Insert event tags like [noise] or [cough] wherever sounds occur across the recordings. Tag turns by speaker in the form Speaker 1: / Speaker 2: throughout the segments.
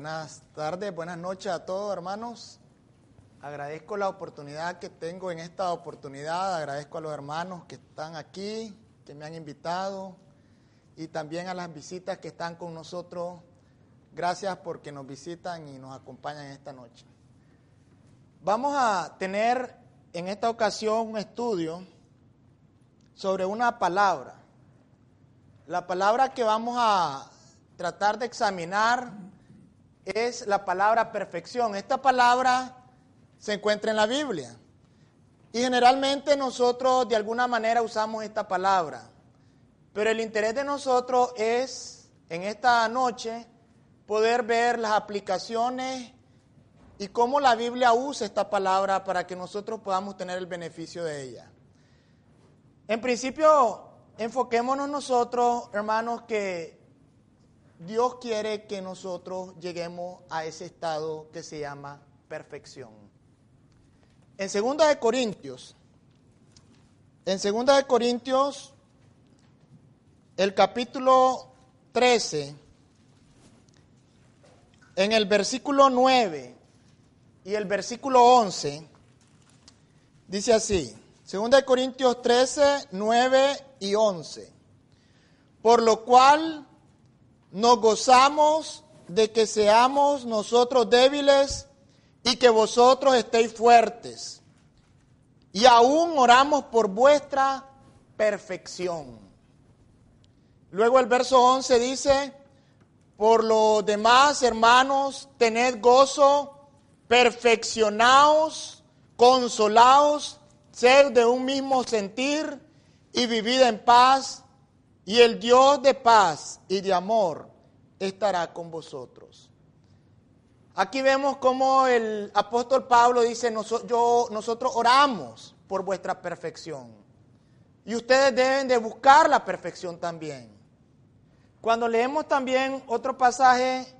Speaker 1: Buenas tardes, buenas noches a todos hermanos. Agradezco la oportunidad que tengo en esta oportunidad, agradezco a los hermanos que están aquí, que me han invitado y también a las visitas que están con nosotros. Gracias porque nos visitan y nos acompañan esta noche. Vamos a tener en esta ocasión un estudio sobre una palabra. La palabra que vamos a tratar de examinar es la palabra perfección. Esta palabra se encuentra en la Biblia. Y generalmente nosotros de alguna manera usamos esta palabra. Pero el interés de nosotros es en esta noche poder ver las aplicaciones y cómo la Biblia usa esta palabra para que nosotros podamos tener el beneficio de ella. En principio, enfoquémonos nosotros, hermanos, que Dios quiere que nosotros lleguemos a ese estado que se llama perfección. En segunda de Corintios, en segunda de Corintios, el capítulo 13, en el versículo 9 y el versículo 11, dice así, segunda de Corintios 13, 9 y 11, por lo cual nos gozamos de que seamos nosotros débiles y que vosotros estéis fuertes. Y aún oramos por vuestra perfección. Luego el verso 11 dice, por lo demás, hermanos, tened gozo, perfeccionaos, consolaos, ser de un mismo sentir y vivid en paz, y el Dios de paz y de amor estará con vosotros. Aquí vemos cómo el apóstol Pablo dice, nosotros oramos por vuestra perfección. Y ustedes deben de buscar la perfección también. Cuando leemos también otro pasaje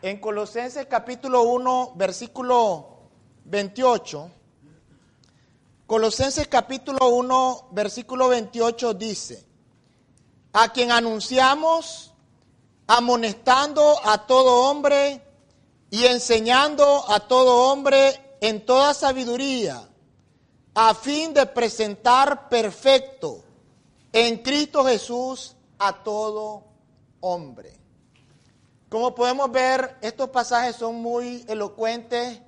Speaker 1: en Colosenses capítulo 1, versículo 28, Colosenses capítulo 1, versículo 28 dice, a quien anunciamos, amonestando a todo hombre, y enseñando a todo hombre en toda sabiduría, a fin de presentar perfecto en Cristo Jesús a todo hombre. Como podemos ver, estos pasajes son muy elocuentes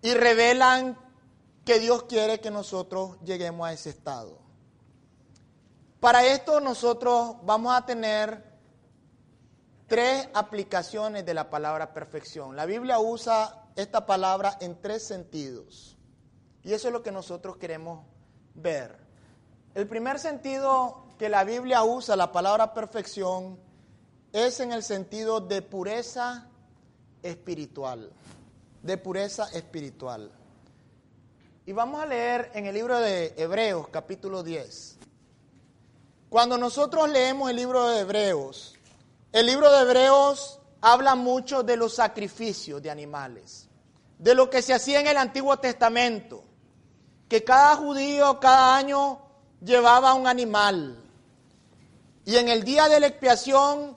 Speaker 1: y revelan que Dios quiere que nosotros lleguemos a ese estado. Para esto nosotros vamos a tener tres aplicaciones de la palabra perfección. La Biblia usa esta palabra en tres sentidos. Y eso es lo que nosotros queremos ver. El primer sentido que la Biblia usa la palabra perfección es en el sentido de pureza espiritual. De pureza espiritual. Y vamos a leer en el libro de Hebreos capítulo 10. Cuando nosotros leemos el libro de Hebreos, el libro de Hebreos habla mucho de los sacrificios de animales, de lo que se hacía en el Antiguo Testamento, que cada judío cada año llevaba un animal. Y en el día de la expiación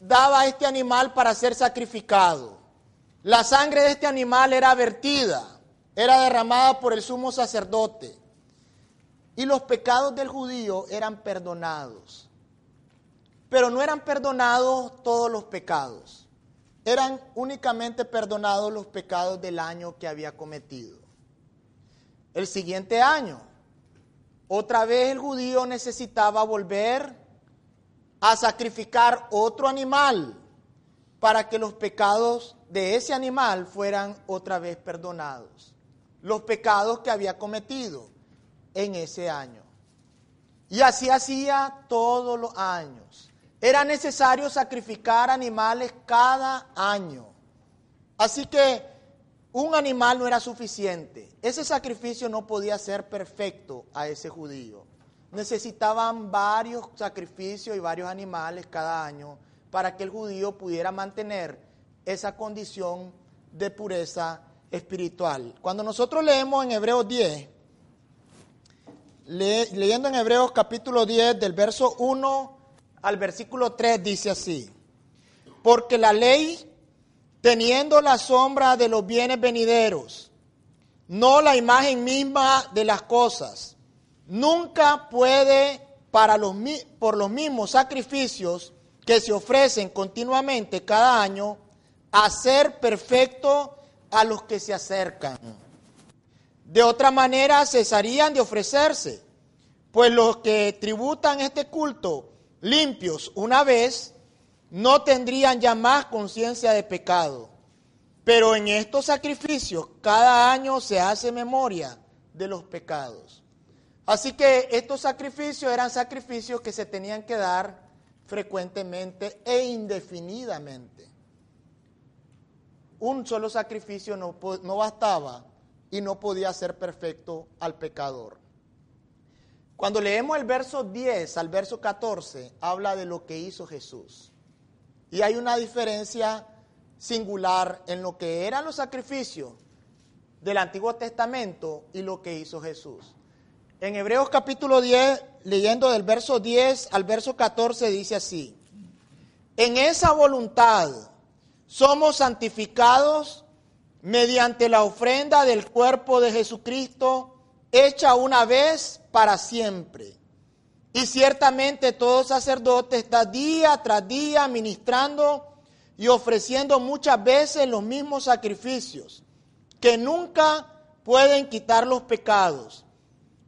Speaker 1: daba este animal para ser sacrificado. La sangre de este animal era vertida, era derramada por el sumo sacerdote. Y los pecados del judío eran perdonados. Pero no eran perdonados todos los pecados. Eran únicamente perdonados los pecados del año que había cometido. El siguiente año, otra vez el judío necesitaba volver a sacrificar otro animal para que los pecados de ese animal fueran otra vez perdonados. Los pecados que había cometido en ese año. Y así hacía todos los años Era necesario sacrificar animales cada año. Así que un animal no era suficiente. Ese sacrificio no podía ser perfecto a ese judío. Necesitaban varios sacrificios y varios animales cada año para que el judío pudiera mantener esa condición de pureza espiritual. Cuando nosotros leemos en Hebreos 10, leyendo en Hebreos capítulo 10 del verso 1 al versículo 3 dice así, porque la ley, teniendo la sombra de los bienes venideros, no la imagen misma de las cosas, nunca puede para los, por los mismos sacrificios que se ofrecen continuamente cada año, hacer perfecto a los que se acercan. De otra manera cesarían de ofrecerse, pues los que tributan este culto limpios una vez, no tendrían ya más conciencia de pecado. Pero en estos sacrificios cada año se hace memoria de los pecados. Así que estos sacrificios eran sacrificios que se tenían que dar frecuentemente e indefinidamente. Un solo sacrificio no, bastaba y no podía ser perfecto al pecador. Cuando leemos el verso 10 al verso 14, habla de lo que hizo Jesús. Y hay una diferencia singular en lo que eran los sacrificios del Antiguo Testamento y lo que hizo Jesús. En Hebreos capítulo 10, leyendo del verso 10 al verso 14, dice así, en esa voluntad somos santificados mediante la ofrenda del cuerpo de Jesucristo hecha una vez para siempre. Y ciertamente todo sacerdote está día tras día ministrando y ofreciendo muchas veces los mismos sacrificios, que nunca pueden quitar los pecados.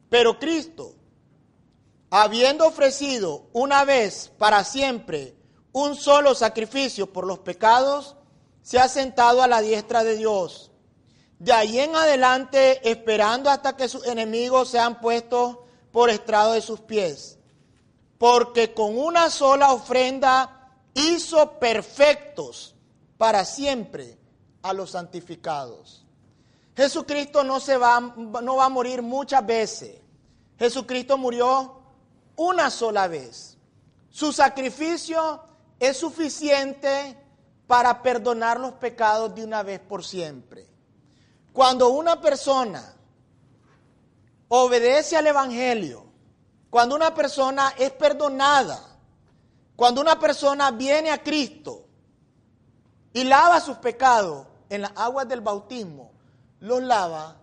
Speaker 1: Pero Cristo, habiendo ofrecido una vez para siempre un solo sacrificio por los pecados, se ha sentado a la diestra de Dios de ahí en adelante esperando hasta que sus enemigos sean puestos por estrado de sus pies. Porque con una sola ofrenda hizo perfectos para siempre a los santificados. Jesucristo no, se va, no va a morir muchas veces. Jesucristo murió una sola vez. Su sacrificio es suficiente para perdonar los pecados de una vez por siempre. Cuando una persona obedece al Evangelio, cuando una persona es perdonada, cuando una persona viene a Cristo y lava sus pecados en las aguas del bautismo, los lava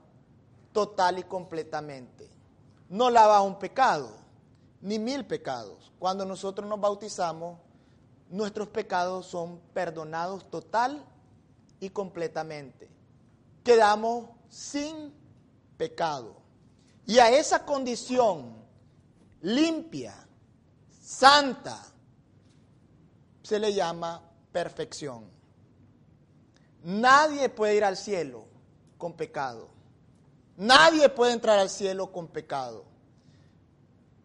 Speaker 1: total y completamente. No lava un pecado, ni mil pecados. Cuando nosotros nos bautizamos, nuestros pecados son perdonados total y completamente quedamos sin pecado. Y a esa condición limpia, santa, se le llama perfección. Nadie puede ir al cielo con pecado. Nadie puede entrar al cielo con pecado.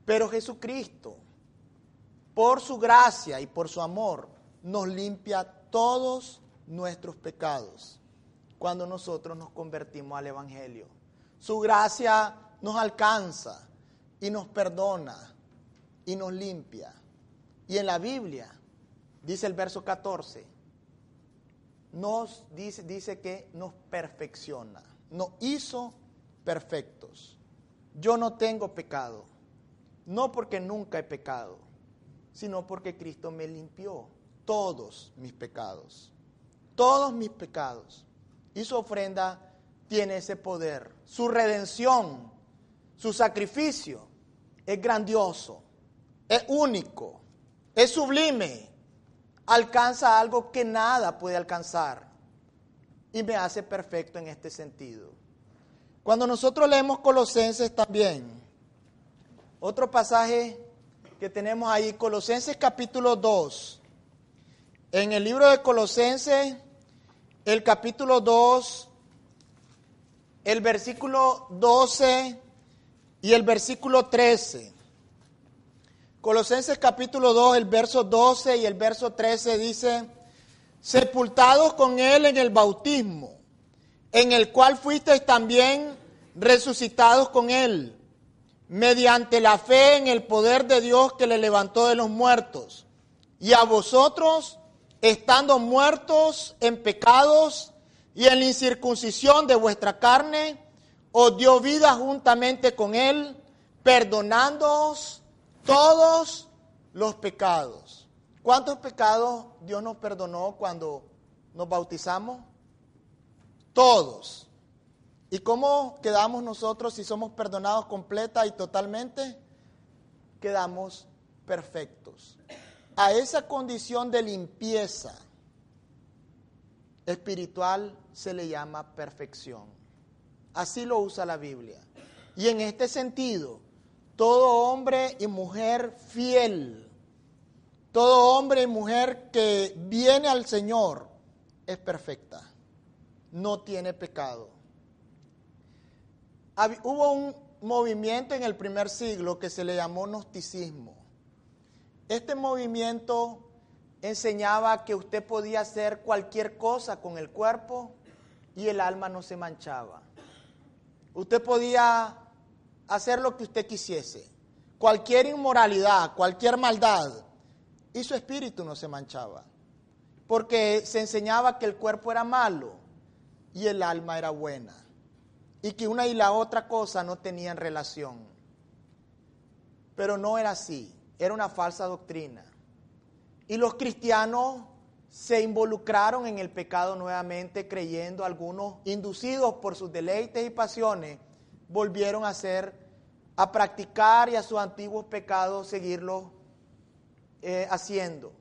Speaker 1: Pero Jesucristo, por su gracia y por su amor, nos limpia todos nuestros pecados cuando nosotros nos convertimos al Evangelio. Su gracia nos alcanza y nos perdona y nos limpia. Y en la Biblia, dice el verso 14, nos dice, dice que nos perfecciona, nos hizo perfectos. Yo no tengo pecado, no porque nunca he pecado, sino porque Cristo me limpió todos mis pecados, todos mis pecados y su ofrenda tiene ese poder. Su redención, su sacrificio es grandioso, es único, es sublime, alcanza algo que nada puede alcanzar y me hace perfecto en este sentido. Cuando nosotros leemos Colosenses también, otro pasaje que tenemos ahí, Colosenses capítulo 2. En el libro de Colosenses el capítulo 2, el versículo 12 y el versículo 13. Colosenses capítulo 2, el verso 12 y el verso 13 dice, sepultados con Él en el bautismo, en el cual fuisteis también resucitados con Él, mediante la fe en el poder de Dios que le levantó de los muertos. Y a vosotros, estando muertos en pecados y en la incircuncisión de vuestra carne, os dio vida juntamente con Él, perdonándoos todos los pecados. ¿Cuántos pecados Dios nos perdonó cuando nos bautizamos? Todos. ¿Y cómo quedamos nosotros si somos perdonados completa y totalmente? Quedamos perfectos. A esa condición de limpieza espiritual se le llama perfección. Así lo usa la Biblia. Y en este sentido, todo hombre y mujer fiel, todo hombre y mujer que viene al Señor es perfecta, no tiene pecado. Hubo un movimiento en el primer siglo que se le llamó gnosticismo. Este movimiento enseñaba que usted podía hacer cualquier cosa con el cuerpo y el alma no se manchaba. Usted podía hacer lo que usted quisiese, cualquier inmoralidad, cualquier maldad, y su espíritu no se manchaba, porque se enseñaba que el cuerpo era malo y el alma era buena, y que una y la otra cosa no tenían relación. Pero no era así, era una falsa doctrina. Y los cristianos se involucraron en el pecado nuevamente, creyendo algunos, inducidos por sus deleites y pasiones, volvieron a hacer, a practicar y a sus antiguos pecados seguirlos eh, haciendo.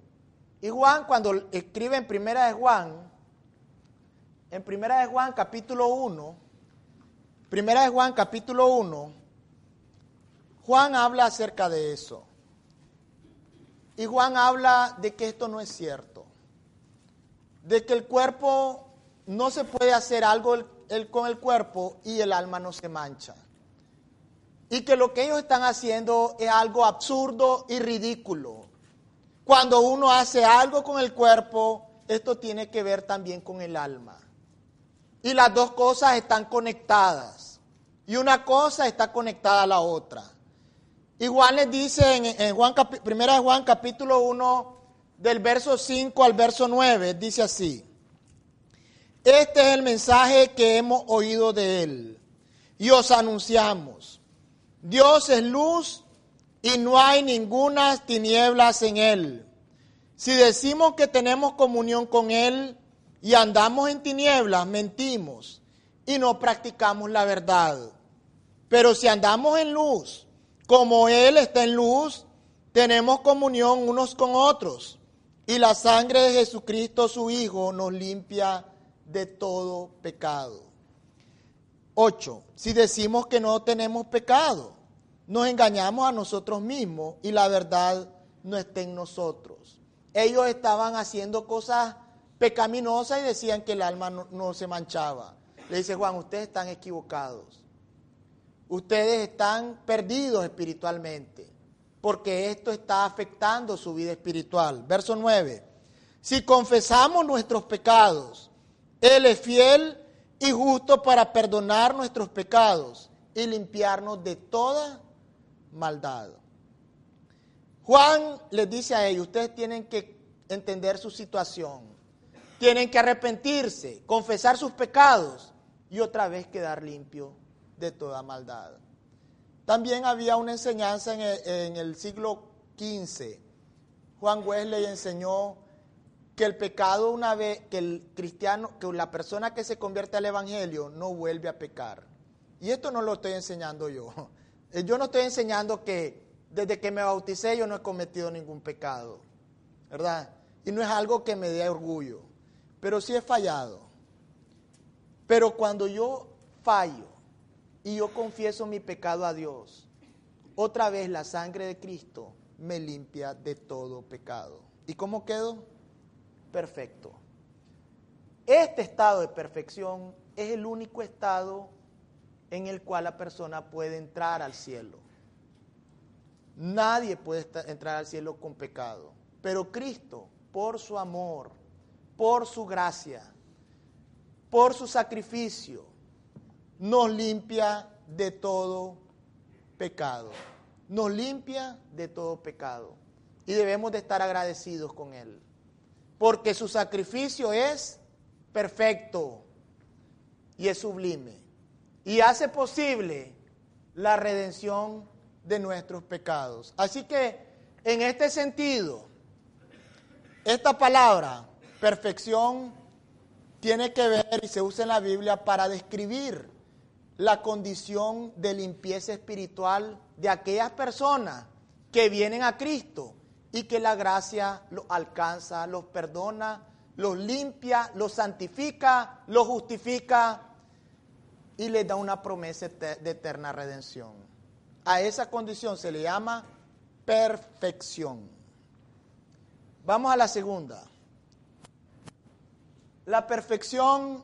Speaker 1: Y Juan, cuando escribe en Primera de Juan, en Primera de Juan capítulo 1, Primera de Juan capítulo 1, Juan habla acerca de eso. Y Juan habla de que esto no es cierto de que el cuerpo no se puede hacer algo con el cuerpo y el alma no se mancha. Y que lo que ellos están haciendo es algo absurdo y ridículo. Cuando uno hace algo con el cuerpo, esto tiene que ver también con el alma. Y las dos cosas están conectadas. Y una cosa está conectada a la otra. Y Juan les dice en, en Juan, primera Juan capítulo 1, del verso 5 al verso 9, dice así, este es el mensaje que hemos oído de él y os anunciamos, Dios es luz y no hay ninguna tinieblas en él. Si decimos que tenemos comunión con él y andamos en tinieblas, mentimos y no practicamos la verdad. Pero si andamos en luz, como él está en luz, tenemos comunión unos con otros y la sangre de Jesucristo, su Hijo, nos limpia de todo pecado. 8. Si decimos que no tenemos pecado, nos engañamos a nosotros mismos y la verdad no está en nosotros. Ellos estaban haciendo cosas pecaminosas y decían que el alma no, no se manchaba. Le dice Juan, ustedes están equivocados. Ustedes están perdidos espiritualmente porque esto está afectando su vida espiritual. Verso 9. Si confesamos nuestros pecados, Él es fiel y justo para perdonar nuestros pecados y limpiarnos de toda maldad. Juan les dice a ellos, ustedes tienen que entender su situación, tienen que arrepentirse, confesar sus pecados y otra vez quedar limpio de toda maldad. También había una enseñanza en el, siglo XV. Juan Wesley enseñó que el pecado una vez, que el cristiano, que la persona que se convierte al Evangelio no vuelve a pecar. Y esto no lo estoy enseñando yo. [laughs] Yo no estoy enseñando que desde que me bauticé yo no he cometido ningún pecado, ¿verdad? Y no es algo que me dé orgullo, pero sí he fallado. Pero cuando yo fallo, y yo confieso mi pecado a Dios, otra vez la sangre de Cristo me limpia de todo pecado. ¿Y cómo quedo? Perfecto. Este estado de perfección es el único estado en el cual la persona puede entrar al cielo. Nadie puede entrar al cielo con pecado. Pero Cristo, por su amor, por su gracia, por su sacrificio, nos limpia de todo pecado. Nos limpia de todo pecado. Y debemos de estar agradecidos con Él. Porque su sacrificio es perfecto y es sublime. Y hace posible la redención de nuestros pecados. Así que en este sentido, esta palabra, perfección, tiene que ver y se usa en la Biblia para describir la condición de limpieza espiritual de aquellas personas que vienen a Cristo y que la gracia los alcanza, los perdona, los limpia, los santifica, los justifica y les da una promesa de eterna redención. A esa condición se le llama perfección. Vamos a la segunda. La perfección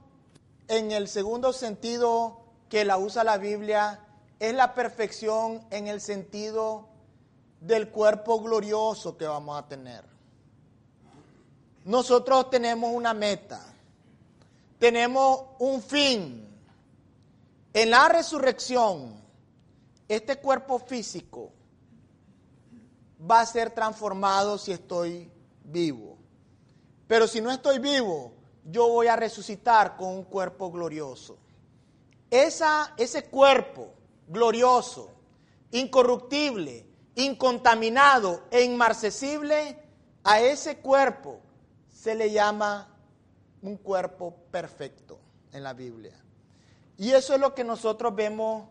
Speaker 1: en el segundo sentido que la usa la Biblia es la perfección en el sentido del cuerpo glorioso que vamos a tener. Nosotros tenemos una meta, tenemos un fin. En la resurrección, este cuerpo físico va a ser transformado si estoy vivo. Pero si no estoy vivo, yo voy a resucitar con un cuerpo glorioso. Esa, ese cuerpo glorioso, incorruptible, incontaminado e inmarcesible, a ese cuerpo se le llama un cuerpo perfecto en la Biblia. Y eso es lo que nosotros vemos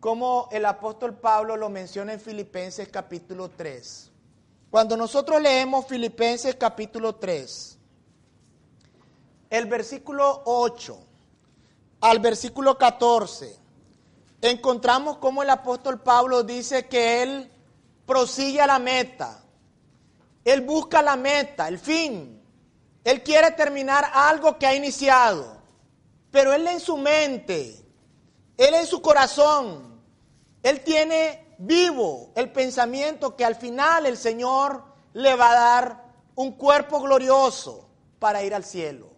Speaker 1: como el apóstol Pablo lo menciona en Filipenses capítulo 3. Cuando nosotros leemos Filipenses capítulo 3, el versículo 8 al versículo 14, encontramos como el apóstol Pablo dice que él prosigue a la meta. Él busca la meta, el fin. Él quiere terminar algo que ha iniciado. Pero él en su mente, él en su corazón, él tiene vivo el pensamiento que al final el Señor le va a dar un cuerpo glorioso para ir al cielo.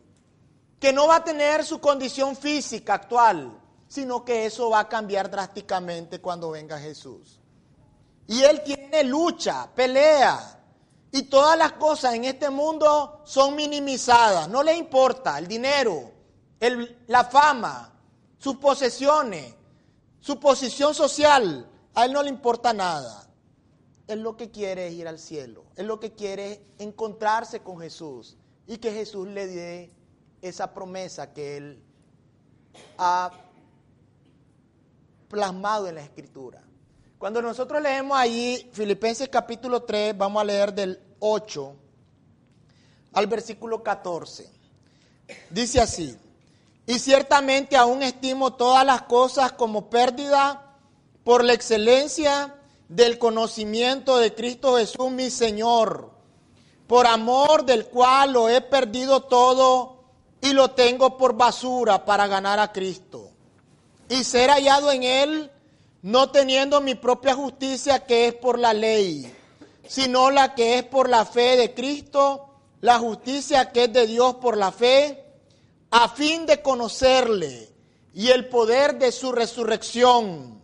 Speaker 1: Que no va a tener su condición física actual, sino que eso va a cambiar drásticamente cuando venga Jesús. Y él tiene lucha, pelea. Y todas las cosas en este mundo son minimizadas. No le importa el dinero, la fama, sus posesiones, su posición social. A él no le importa nada. Él lo que quiere es ir al cielo. Él lo que quiere es encontrarse con Jesús. Y que Jesús le dé esa promesa que él ha plasmado en la escritura. Cuando nosotros leemos allí Filipenses capítulo 3, vamos a leer del 8 al versículo 14. Dice así, y ciertamente aún estimo todas las cosas como pérdida por la excelencia del conocimiento de Cristo Jesús mi Señor, por amor del cual lo he perdido todo y lo tengo por basura para ganar a Cristo y ser hallado en él no teniendo mi propia justicia que es por la ley, sino la que es por la fe de Cristo, la justicia que es de Dios por la fe, a fin de conocerle y el poder de su resurrección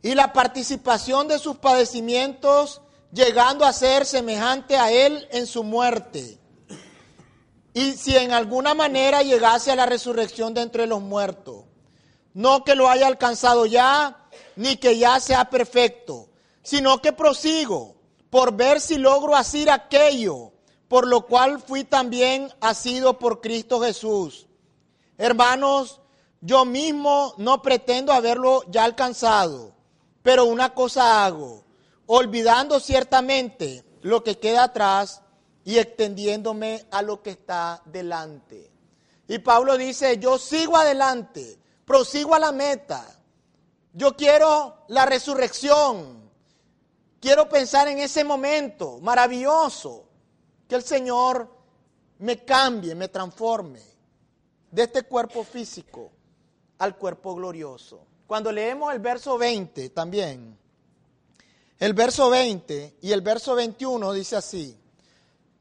Speaker 1: y la participación de sus padecimientos, llegando a ser semejante a él en su muerte. Y si en alguna manera llegase a la resurrección de entre los muertos no que lo haya alcanzado ya, ni que ya sea perfecto, sino que prosigo por ver si logro hacer aquello por lo cual fui también asido por Cristo Jesús. Hermanos, yo mismo no pretendo haberlo ya alcanzado, pero una cosa hago, olvidando ciertamente lo que queda atrás y extendiéndome a lo que está delante. Y Pablo dice, yo sigo adelante prosigo a la meta. Yo quiero la resurrección. Quiero pensar en ese momento maravilloso que el Señor me cambie, me transforme de este cuerpo físico al cuerpo glorioso. Cuando leemos el verso 20 también, El verso 20 y el verso 21 dice así,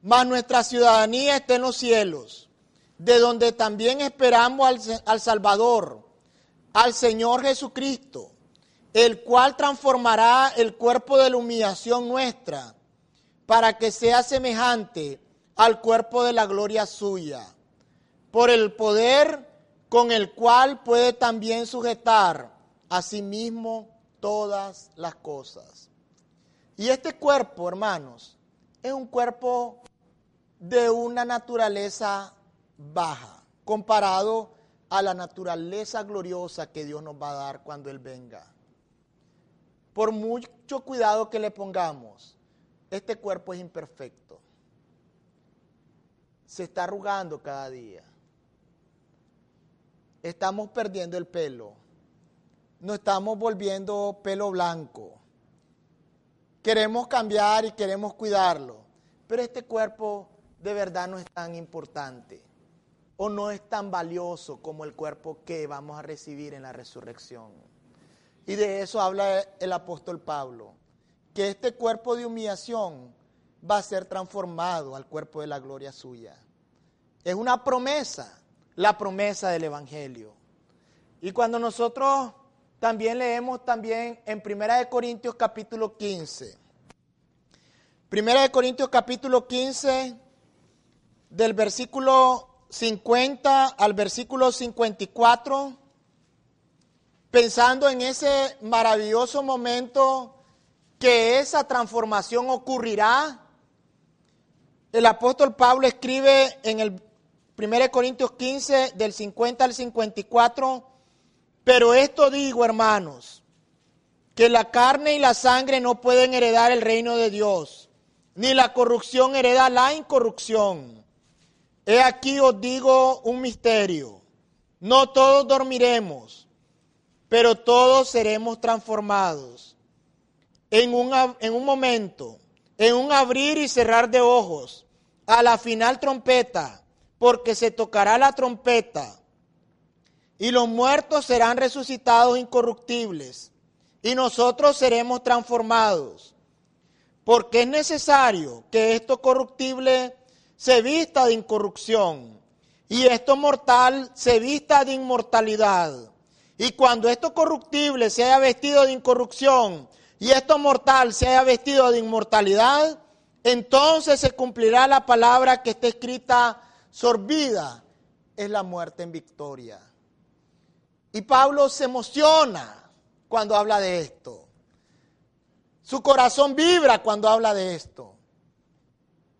Speaker 1: mas nuestra ciudadanía está en los cielos, de donde también esperamos al, al Salvador, al Señor Jesucristo, el cual transformará el cuerpo de la humillación nuestra para que sea semejante al cuerpo de la gloria suya, por el poder con el cual puede también sujetar a sí mismo todas las cosas. Y este cuerpo, hermanos, es un cuerpo de una naturaleza baja, comparado a la naturaleza gloriosa que Dios nos va a dar cuando Él venga. Por mucho cuidado que le pongamos, este cuerpo es imperfecto. Se está arrugando cada día. Estamos perdiendo el pelo. Nos estamos volviendo pelo blanco. Queremos cambiar y queremos cuidarlo. Pero este cuerpo de verdad no es tan importante o no es tan valioso como el cuerpo que vamos a recibir en la resurrección. Y de eso habla el apóstol Pablo, que este cuerpo de humillación va a ser transformado al cuerpo de la gloria suya. Es una promesa, la promesa del Evangelio. Y cuando nosotros también leemos también en Primera de Corintios capítulo 15. Primera de Corintios capítulo 15 del versículo 50 al versículo 54, pensando en ese maravilloso momento que esa transformación ocurrirá. El apóstol Pablo escribe en el 1 Corintios 15 del 50 al 54, pero esto digo, hermanos, que la carne y la sangre no pueden heredar el reino de Dios, ni la corrupción hereda la incorrupción. He aquí os digo un misterio. No todos dormiremos, pero todos seremos transformados. En un, en un momento, en un abrir y cerrar de ojos, a la final trompeta, porque se tocará la trompeta, y los muertos serán resucitados incorruptibles, y nosotros seremos transformados. Porque es necesario que esto corruptible se vista de incorrupción y esto mortal se vista de inmortalidad. Y cuando esto corruptible se haya vestido de incorrupción y esto mortal se haya vestido de inmortalidad, entonces se cumplirá la palabra que está escrita sorbida, es la muerte en victoria. Y Pablo se emociona cuando habla de esto. Su corazón vibra cuando habla de esto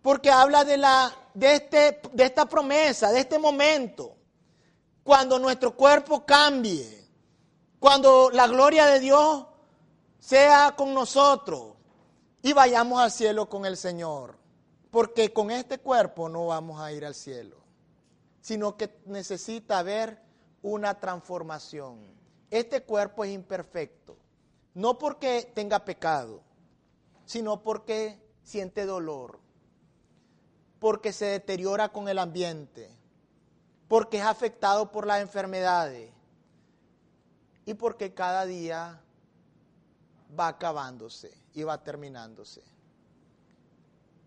Speaker 1: porque habla de, la, de, este, de esta promesa, de este momento, cuando nuestro cuerpo cambie, cuando la gloria de Dios sea con nosotros y vayamos al cielo con el Señor, porque con este cuerpo no vamos a ir al cielo, sino que necesita haber una transformación. Este cuerpo es imperfecto, no porque tenga pecado, sino porque siente dolor porque se deteriora con el ambiente, porque es afectado por las enfermedades y porque cada día va acabándose y va terminándose.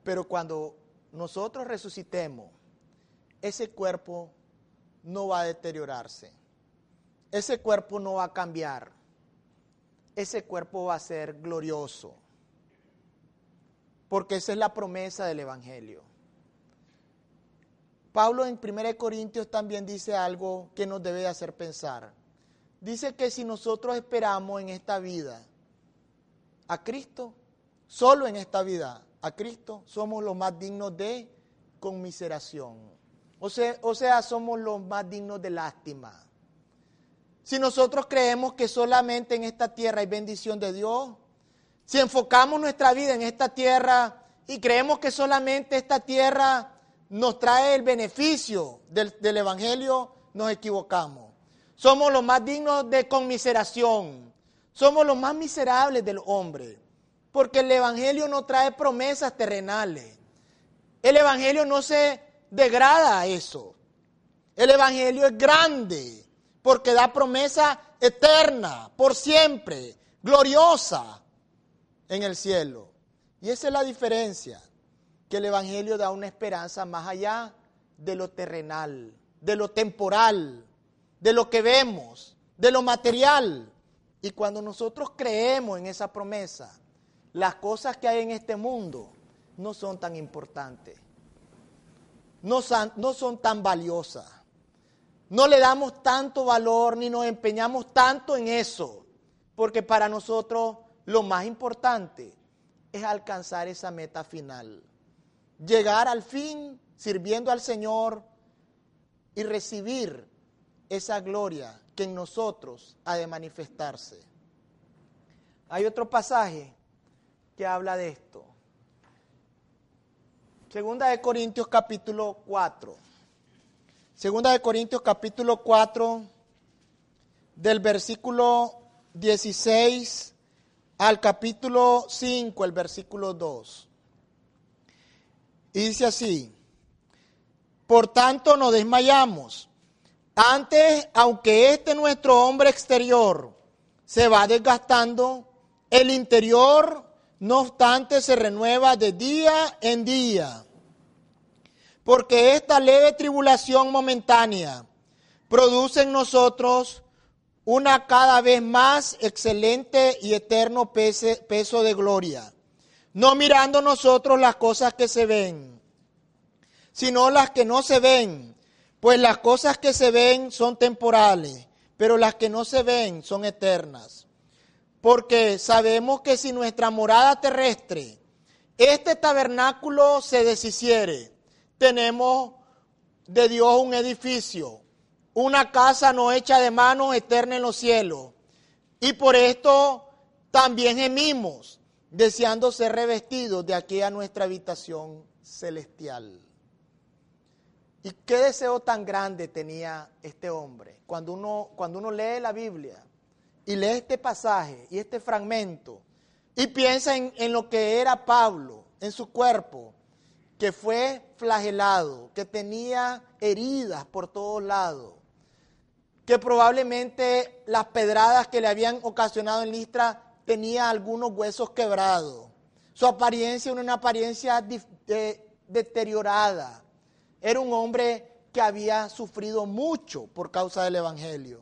Speaker 1: Pero cuando nosotros resucitemos, ese cuerpo no va a deteriorarse, ese cuerpo no va a cambiar, ese cuerpo va a ser glorioso, porque esa es la promesa del Evangelio. Pablo en 1 Corintios también dice algo que nos debe hacer pensar. Dice que si nosotros esperamos en esta vida a Cristo, solo en esta vida a Cristo, somos los más dignos de conmiseración. O sea, o sea, somos los más dignos de lástima. Si nosotros creemos que solamente en esta tierra hay bendición de Dios, si enfocamos nuestra vida en esta tierra y creemos que solamente esta tierra nos trae el beneficio del, Evangelio, nos equivocamos. Somos los más dignos de conmiseración. Somos los más miserables del hombre. Porque el Evangelio no trae promesas terrenales. El Evangelio no se degrada a eso. El Evangelio es grande porque da promesa eterna, por siempre, gloriosa. en el cielo. Y esa es la diferencia, que el Evangelio da una esperanza más allá de lo terrenal, de lo temporal, de lo que vemos, de lo material. Y cuando nosotros creemos en esa promesa, las cosas que hay en este mundo no son tan importantes, no son, no son tan valiosas. No le damos tanto valor ni nos empeñamos tanto en eso, porque para nosotros lo más importante es alcanzar esa meta final. Llegar al fin sirviendo al Señor y recibir esa gloria que en nosotros ha de manifestarse. Hay otro pasaje que habla de esto. Segunda de Corintios capítulo 4. Segunda de Corintios capítulo 4 del versículo 16 al capítulo 5, el versículo 2. Dice así, por tanto no desmayamos. Antes, aunque este nuestro hombre exterior se va desgastando, el interior, no obstante, se renueva de día en día. Porque esta leve tribulación momentánea produce en nosotros una cada vez más excelente y eterno peso de gloria. No mirando nosotros las cosas que se ven, sino las que no se ven. Pues las cosas que se ven son temporales, pero las que no se ven son eternas porque sabemos que si nuestra morada terrestre, este tabernáculo se deshiciere, tenemos de Dios un edificio, una casa no hecha de manos eterna en los cielos. Y por esto también gemimos, deseando ser revestidos de aquí a nuestra habitación celestial. ¿Y qué deseo tan grande tenía este hombre? Cuando uno, cuando uno lee la Biblia, y lee este pasaje y este fragmento y piensa en, lo que era Pablo en su cuerpo, que fue flagelado, que tenía heridas por todos lados, que probablemente las pedradas que le habían ocasionado en Listra tenía algunos huesos quebrados. Su apariencia era una apariencia deteriorada. Era un hombre que había sufrido mucho por causa del Evangelio.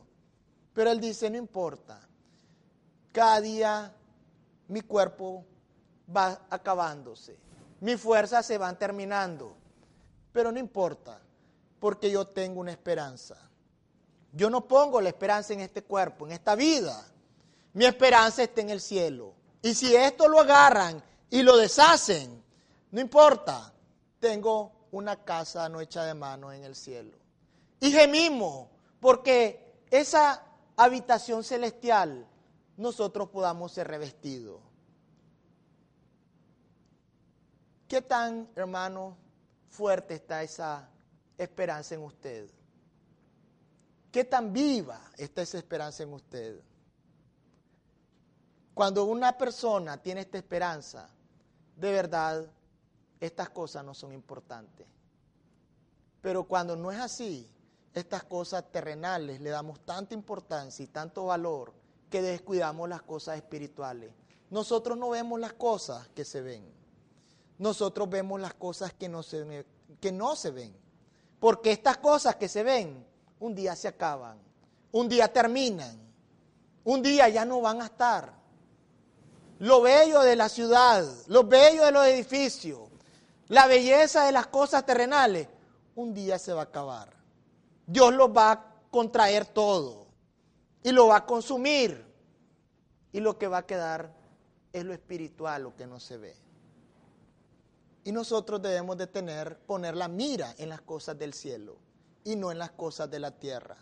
Speaker 1: Pero él dice, no importa, cada día mi cuerpo va acabándose, mis fuerzas se van terminando, pero no importa, porque yo tengo una esperanza. Yo no pongo la esperanza en este cuerpo, en esta vida. Mi esperanza está en el cielo. Y si esto lo agarran y lo deshacen, no importa, tengo una casa no hecha de mano en el cielo. Y gemimos, porque esa habitación celestial, nosotros podamos ser revestidos. ¿Qué tan, hermano, fuerte está esa esperanza en usted? ¿Qué tan viva está esa esperanza en usted? Cuando una persona tiene esta esperanza, de verdad, estas cosas no son importantes. Pero cuando no es así, estas cosas terrenales le damos tanta importancia y tanto valor que descuidamos las cosas espirituales. Nosotros no vemos las cosas que se ven. Nosotros vemos las cosas que no se, que no se ven. Porque estas cosas que se ven, un día se acaban, un día terminan, un día ya no van a estar. Lo bello de la ciudad, lo bello de los edificios, la belleza de las cosas terrenales, un día se va a acabar. Dios los va a contraer todo y lo va a consumir. Y lo que va a quedar es lo espiritual, lo que no se ve. Y nosotros debemos de tener, poner la mira en las cosas del cielo y no en las cosas de la tierra.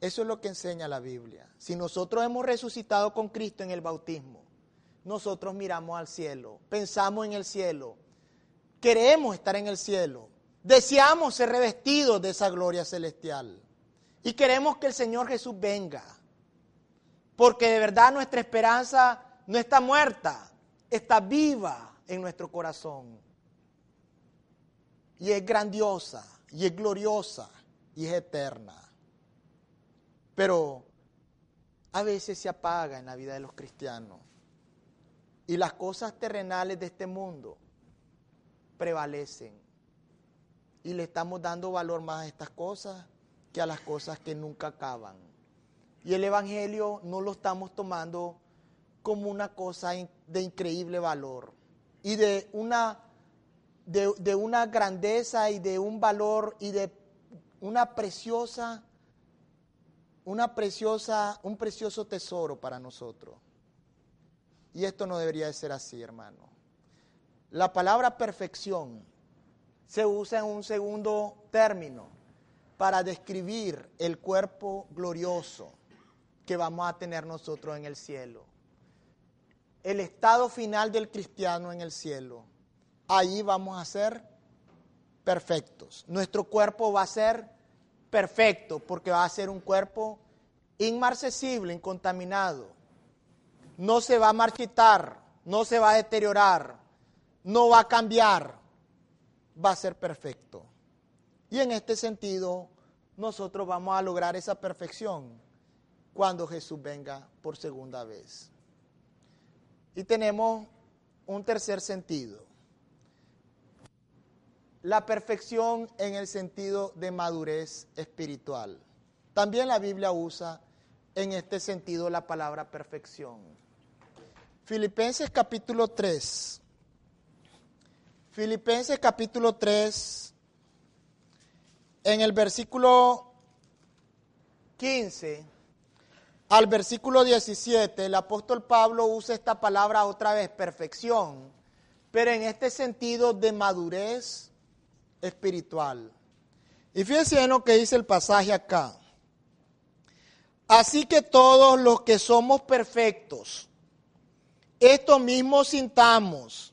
Speaker 1: Eso es lo que enseña la Biblia. Si nosotros hemos resucitado con Cristo en el bautismo, nosotros miramos al cielo, pensamos en el cielo, queremos estar en el cielo, Deseamos ser revestidos de esa gloria celestial. Y queremos que el Señor Jesús venga. Porque de verdad nuestra esperanza no está muerta, está viva en nuestro corazón. Y es grandiosa, y es gloriosa, y es eterna. Pero a veces se apaga en la vida de los cristianos. y las cosas terrenales de este mundo prevalecen. Y le estamos dando valor más a estas cosas que a las cosas que nunca acaban. Y el Evangelio no lo estamos tomando como una cosa de increíble valor y de una, de, de una grandeza y de un valor y de una preciosa, una preciosa, un precioso tesoro para nosotros. Y esto no debería de ser así, hermano. La palabra perfección se usa en un segundo término para describir el cuerpo glorioso que vamos a tener nosotros en el cielo. El estado final del cristiano en el cielo. Allí vamos a ser perfectos. Nuestro cuerpo va a ser perfecto porque va a ser un cuerpo inmarcesible, incontaminado. No se va a marchitar, no se va a deteriorar, no va a cambiar, va a ser perfecto. Y en este sentido, nosotros vamos a lograr esa perfección cuando Jesús venga por segunda vez. Y tenemos un tercer sentido. La perfección en el sentido de madurez espiritual. También la Biblia usa en este sentido la palabra perfección. Filipenses capítulo 3. Filipenses capítulo 3, en el versículo 15 al versículo 17, el apóstol Pablo usa esta palabra otra vez, perfección, pero en este sentido de madurez espiritual. Y fíjense en lo que dice el pasaje acá. Así que todos los que somos perfectos, esto mismo sintamos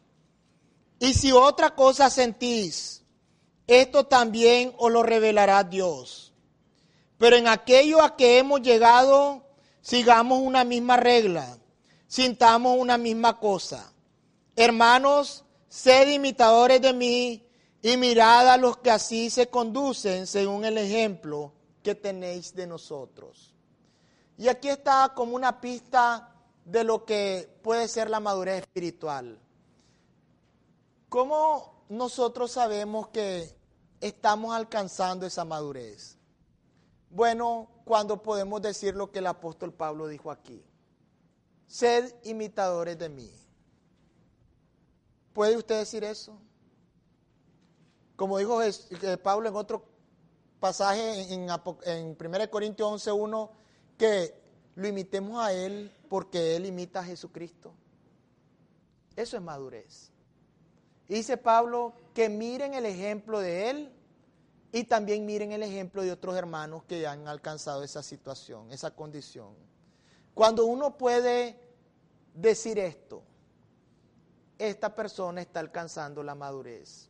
Speaker 1: y si otra cosa sentís, esto también os lo revelará Dios. Pero en aquello a que hemos llegado, sigamos una misma regla, sintamos una misma cosa. Hermanos, sed imitadores de mí y mirad a los que así se conducen según el ejemplo que tenéis de nosotros. Y aquí está como una pista de lo que puede ser la madurez espiritual. ¿Cómo nosotros sabemos que estamos alcanzando esa madurez? Bueno, cuando podemos decir lo que el apóstol Pablo dijo aquí. Sed imitadores de mí. ¿Puede usted decir eso? Como dijo Pablo en otro pasaje en, en 1 Corintios 11.1, que lo imitemos a Él porque Él imita a Jesucristo. Eso es madurez. Dice Pablo que miren el ejemplo de él y también miren el ejemplo de otros hermanos que han alcanzado esa situación, esa condición. Cuando uno puede decir esto, esta persona está alcanzando la madurez.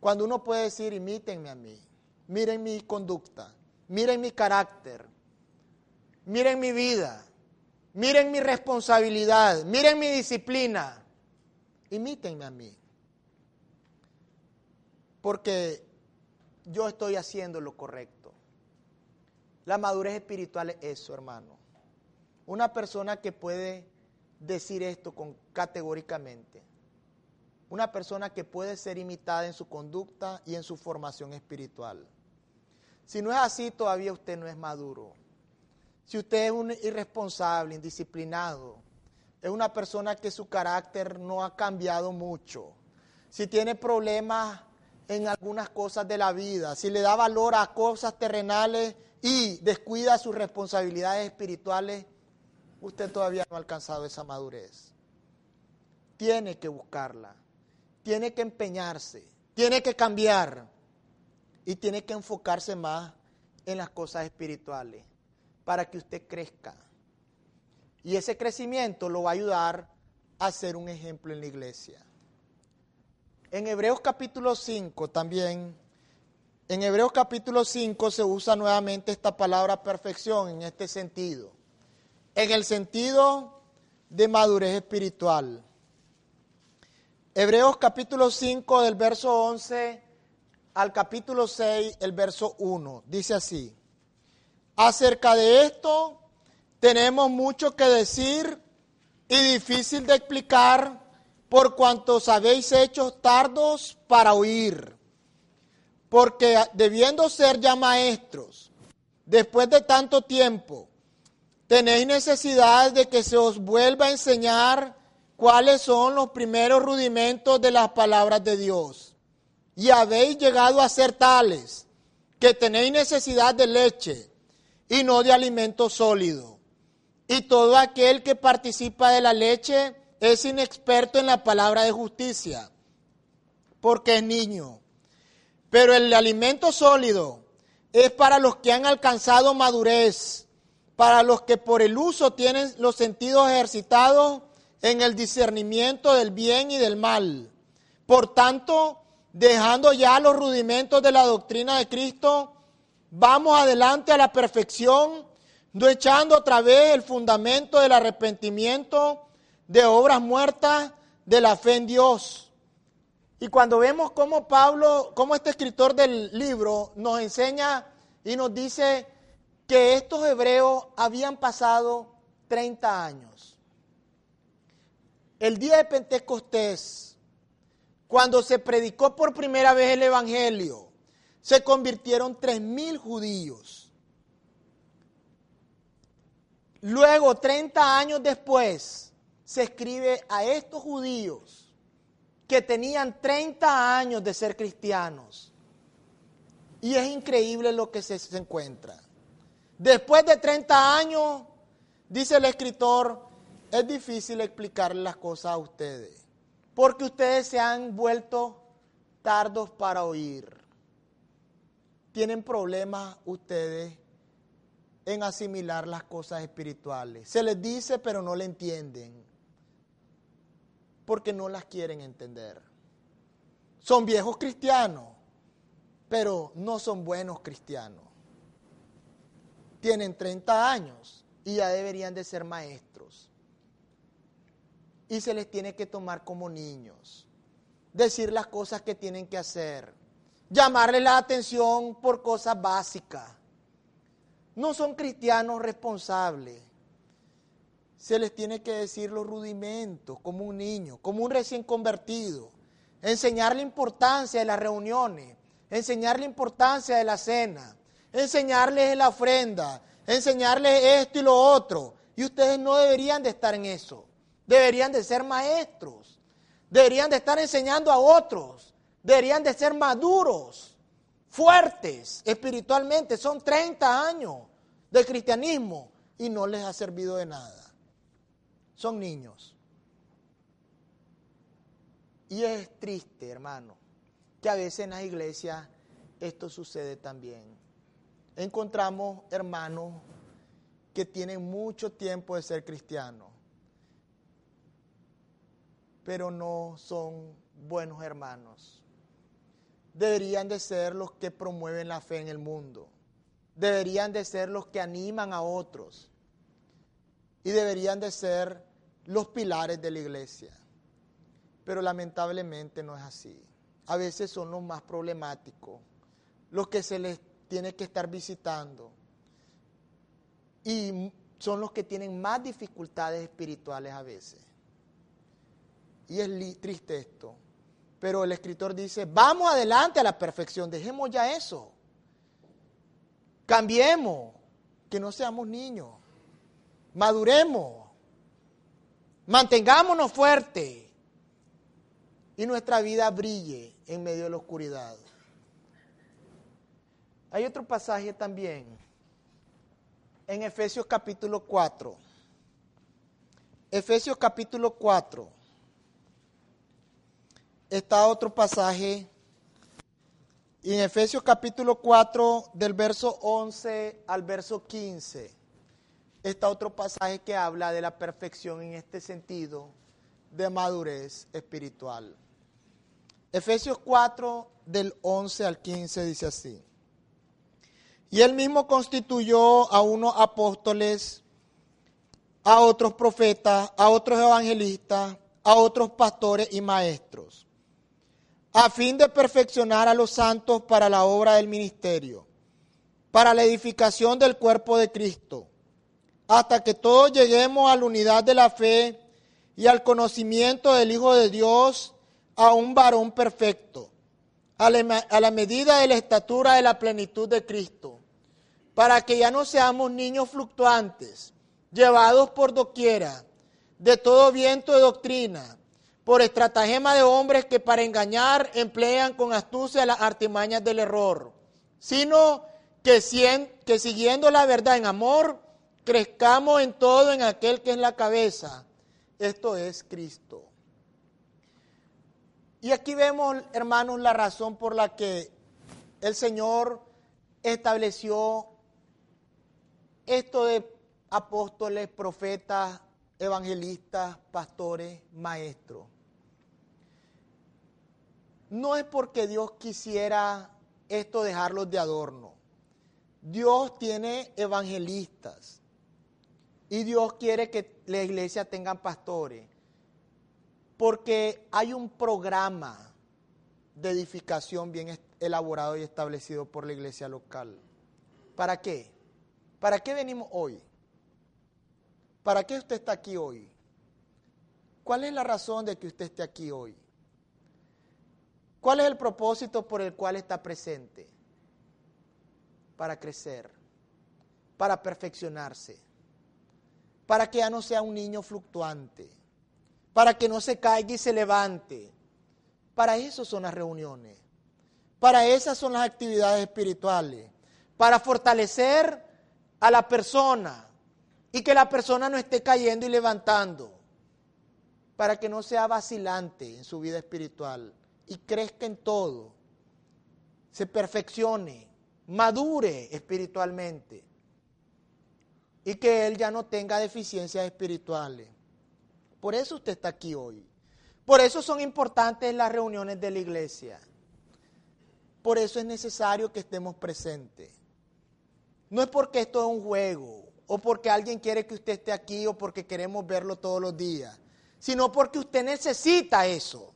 Speaker 1: Cuando uno puede decir, imítenme a mí, miren mi conducta, miren mi carácter, miren mi vida, miren mi responsabilidad, miren mi disciplina, imítenme a mí porque yo estoy haciendo lo correcto. La madurez espiritual es eso, hermano. Una persona que puede decir esto con, categóricamente. Una persona que puede ser imitada en su conducta y en su formación espiritual. Si no es así, todavía usted no es maduro. Si usted es un irresponsable, indisciplinado, es una persona que su carácter no ha cambiado mucho, si tiene problemas en algunas cosas de la vida, si le da valor a cosas terrenales y descuida sus responsabilidades espirituales, usted todavía no ha alcanzado esa madurez. Tiene que buscarla, tiene que empeñarse, tiene que cambiar y tiene que enfocarse más en las cosas espirituales para que usted crezca. Y ese crecimiento lo va a ayudar a ser un ejemplo en la iglesia. En Hebreos capítulo 5 también, en Hebreos capítulo 5 se usa nuevamente esta palabra perfección en este sentido, en el sentido de madurez espiritual. Hebreos capítulo 5 del verso 11 al capítulo 6, el verso 1, dice así, acerca de esto tenemos mucho que decir y difícil de explicar por cuantos habéis hecho tardos para oír. Porque debiendo ser ya maestros, después de tanto tiempo, tenéis necesidad de que se os vuelva a enseñar cuáles son los primeros rudimentos de las palabras de Dios. Y habéis llegado a ser tales que tenéis necesidad de leche y no de alimento sólido. Y todo aquel que participa de la leche es inexperto en la palabra de justicia, porque es niño. Pero el alimento sólido es para los que han alcanzado madurez, para los que por el uso tienen los sentidos ejercitados en el discernimiento del bien y del mal. Por tanto, dejando ya los rudimentos de la doctrina de Cristo, vamos adelante a la perfección, no echando otra vez el fundamento del arrepentimiento de obras muertas de la fe en Dios. Y cuando vemos cómo Pablo, cómo este escritor del libro nos enseña y nos dice que estos hebreos habían pasado 30 años. El día de Pentecostés, cuando se predicó por primera vez el Evangelio, se convirtieron tres mil judíos. Luego, 30 años después, se escribe a estos judíos que tenían 30 años de ser cristianos. Y es increíble lo que se, se encuentra. Después de 30 años, dice el escritor, es difícil explicarle las cosas a ustedes, porque ustedes se han vuelto tardos para oír. Tienen problemas ustedes en asimilar las cosas espirituales. Se les dice, pero no le entienden, porque no las quieren entender. Son viejos cristianos, pero no son buenos cristianos. Tienen 30 años y ya deberían de ser maestros. Y se les tiene que tomar como niños, decir las cosas que tienen que hacer, llamarle la atención por cosas básicas. No son cristianos responsables. Se les tiene que decir los rudimentos, como un niño, como un recién convertido. Enseñar la importancia de las reuniones, enseñar la importancia de la cena, enseñarles la ofrenda, enseñarles esto y lo otro. Y ustedes no deberían de estar en eso. Deberían de ser maestros. Deberían de estar enseñando a otros. Deberían de ser maduros, fuertes espiritualmente. Son 30 años de cristianismo y no les ha servido de nada. Son niños. Y es triste, hermano, que a veces en las iglesias esto sucede también. Encontramos hermanos que tienen mucho tiempo de ser cristianos, pero no son buenos hermanos. Deberían de ser los que promueven la fe en el mundo. Deberían de ser los que animan a otros. Y deberían de ser los pilares de la iglesia. Pero lamentablemente no es así. A veces son los más problemáticos, los que se les tiene que estar visitando. Y son los que tienen más dificultades espirituales a veces. Y es triste esto. Pero el escritor dice, vamos adelante a la perfección, dejemos ya eso. Cambiemos, que no seamos niños. Maduremos. Mantengámonos fuertes. Y nuestra vida brille en medio de la oscuridad. Hay otro pasaje también en Efesios capítulo 4. Efesios capítulo 4. Está otro pasaje. En Efesios capítulo 4, del verso 11 al verso 15, está otro pasaje que habla de la perfección en este sentido de madurez espiritual. Efesios 4, del 11 al 15, dice así. Y él mismo constituyó a unos apóstoles, a otros profetas, a otros evangelistas, a otros pastores y maestros, a fin de perfeccionar a los santos para la obra del ministerio, para la edificación del cuerpo de Cristo, hasta que todos lleguemos a la unidad de la fe y al conocimiento del Hijo de Dios a un varón perfecto, a la, a la medida de la estatura de la plenitud de Cristo, para que ya no seamos niños fluctuantes, llevados por doquiera, de todo viento de doctrina, por estratagema de hombres que para engañar emplean con astucia las artimañas del error, sino que, que siguiendo la verdad en amor, crezcamos en todo en aquel que es la cabeza, esto es Cristo. Y aquí vemos, hermanos, la razón por la que el Señor estableció esto de apóstoles, profetas, evangelistas, pastores, maestros. No es porque Dios quisiera esto dejarlos de adorno. Dios tiene evangelistas y Dios quiere que la iglesia tenga pastores porque hay un programa de edificación bien elaborado y establecido por la iglesia local. ¿Para qué? ¿Para qué venimos hoy? ¿Para qué usted está aquí hoy? ¿Cuál es la razón de que usted esté aquí hoy? ¿Cuál es el propósito por el cual está presente? Para crecer, para perfeccionarse, para que ya no sea un niño fluctuante, para que no se caiga y se levante. Para eso son las reuniones, para esas son las actividades espirituales, para fortalecer a la persona, y que la persona no esté cayendo y levantando para que no sea vacilante en su vida espiritual y crezca en todo, se perfeccione, madure espiritualmente y que él ya no tenga deficiencias espirituales. Por eso usted está aquí hoy. Por eso son importantes las reuniones de la iglesia. Por eso es necesario que estemos presentes. No es porque esto es un juego, o porque alguien quiere que usted esté aquí o porque queremos verlo todos los días, sino porque usted necesita eso.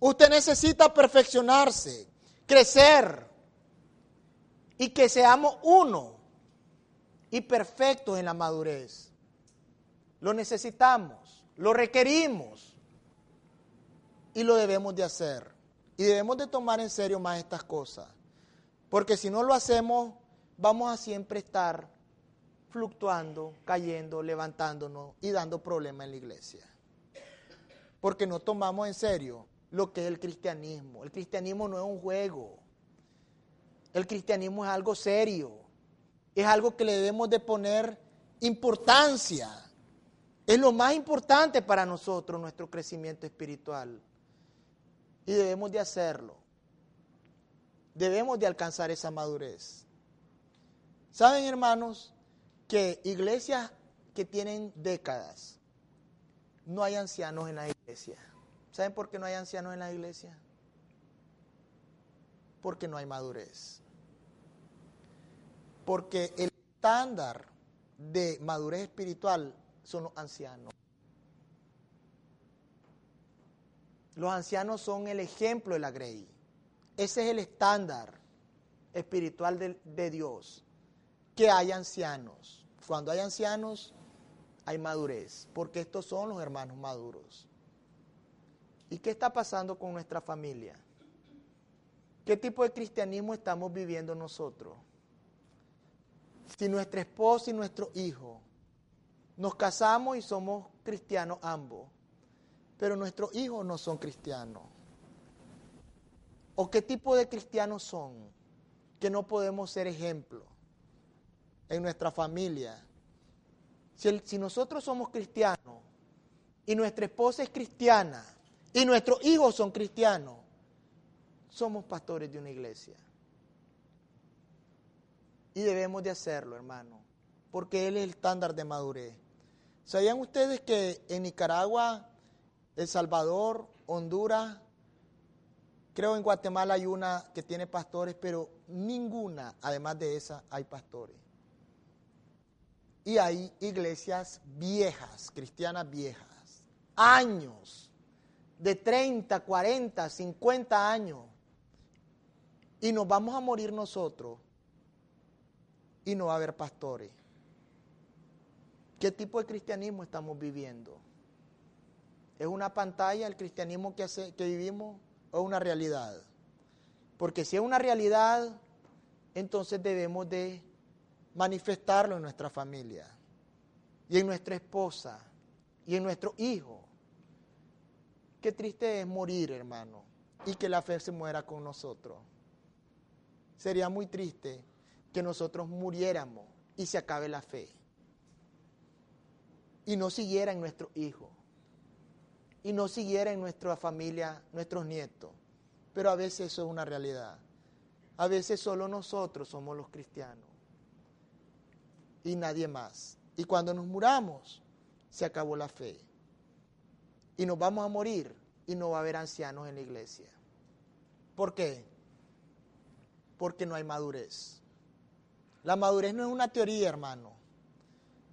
Speaker 1: Usted necesita perfeccionarse, crecer y que seamos uno y perfectos en la madurez. Lo necesitamos, lo requerimos y lo debemos de hacer. Y debemos de tomar en serio más estas cosas. Porque si no lo hacemos, vamos a siempre estar fluctuando, cayendo, levantándonos y dando problemas en la iglesia. Porque no tomamos en serio lo que es el cristianismo. El cristianismo no es un juego. El cristianismo es algo serio. Es algo que le debemos de poner importancia. Es lo más importante para nosotros, nuestro crecimiento espiritual. Y debemos de hacerlo. Debemos de alcanzar esa madurez. ¿Saben, hermanos? que iglesias que tienen décadas, no hay ancianos en la iglesia. ¿Saben por qué no hay ancianos en la iglesia? Porque no hay madurez. Porque el estándar de madurez espiritual son los ancianos. Los ancianos son el ejemplo de la Grey. Ese es el estándar espiritual de, de Dios, que hay ancianos. Cuando hay ancianos, hay madurez, porque estos son los hermanos maduros. ¿Y qué está pasando con nuestra familia? ¿Qué tipo de cristianismo estamos viviendo nosotros? Si nuestra esposa y nuestro hijo nos casamos y somos cristianos ambos, pero nuestros hijos no son cristianos. ¿O qué tipo de cristianos son que no podemos ser ejemplo? en nuestra familia. Si, nosotros somos cristianos y nuestra esposa es cristiana y nuestros hijos son cristianos, somos pastores de una iglesia. Y debemos de hacerlo, hermano, porque Él es el estándar de madurez. ¿Sabían ustedes que en Nicaragua, El Salvador, Honduras, creo en Guatemala hay una que tiene pastores, pero ninguna, además de esa, hay pastores? y hay iglesias viejas, cristianas viejas, años, de 30, 40, 50 años, y nos vamos a morir nosotros y no va a haber pastores. ¿Qué tipo de cristianismo estamos viviendo? ¿Es una pantalla el cristianismo que, hace, que vivimos o una realidad? Porque si es una realidad, entonces debemos de manifestarlo en nuestra familia y en nuestra esposa y en nuestro hijo. Qué triste es morir, hermano, y que la fe se muera con nosotros. Sería muy triste que nosotros muriéramos y se acabe la fe. Y no siguiera en nuestro hijo. Y no siguiera en nuestra familia, nuestros nietos. Pero a veces eso es una realidad. A veces solo nosotros somos los cristianos. Y nadie más. Y cuando nos muramos, se acabó la fe. Y nos vamos a morir y no va a haber ancianos en la iglesia. ¿Por qué? Porque no hay madurez. La madurez no es una teoría, hermano.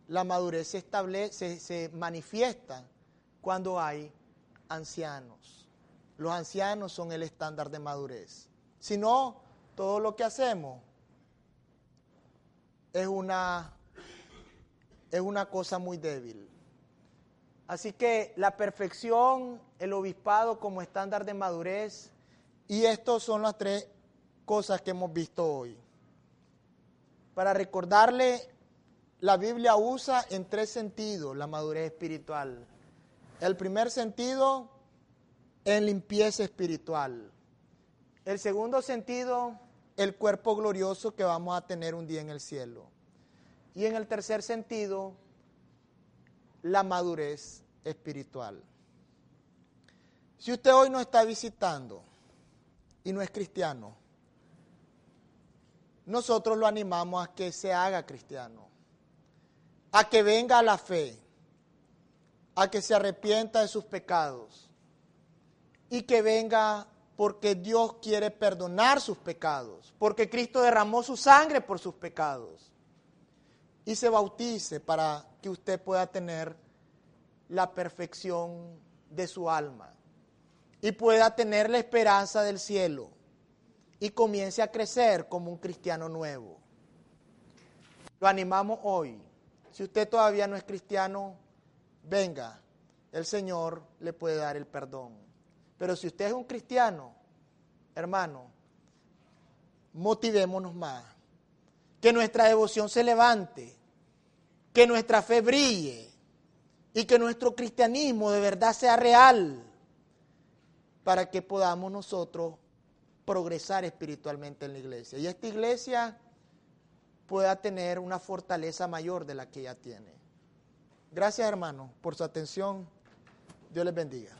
Speaker 1: La madurez se establece, se manifiesta cuando hay ancianos. Los ancianos son el estándar de madurez. Si no, todo lo que hacemos es una, es una cosa muy débil. Así que la perfección, el obispado como estándar de madurez, y estas son las tres cosas que hemos visto hoy. Para recordarle, la Biblia usa en tres sentidos la madurez espiritual. El primer sentido, en limpieza espiritual. El segundo sentido, el cuerpo glorioso que vamos a tener un día en el cielo. Y en el tercer sentido, la madurez espiritual. Si usted hoy no está visitando y no es cristiano, nosotros lo animamos a que se haga cristiano, a que venga a la fe, a que se arrepienta de sus pecados y que venga porque Dios quiere perdonar sus pecados, porque Cristo derramó su sangre por sus pecados y se bautice para que usted pueda tener la perfección de su alma y pueda tener la esperanza del cielo y comience a crecer como un cristiano nuevo. Lo animamos hoy. Si usted todavía no es cristiano, venga, el Señor le puede dar el perdón. Pero si usted es un cristiano, hermano, motivémonos más. Que nuestra devoción se levante, que nuestra fe brille y que nuestro cristianismo de verdad sea real para que podamos nosotros progresar espiritualmente en la iglesia. Y esta iglesia pueda tener una fortaleza mayor de la que ya tiene. Gracias hermano por su atención. Dios les bendiga.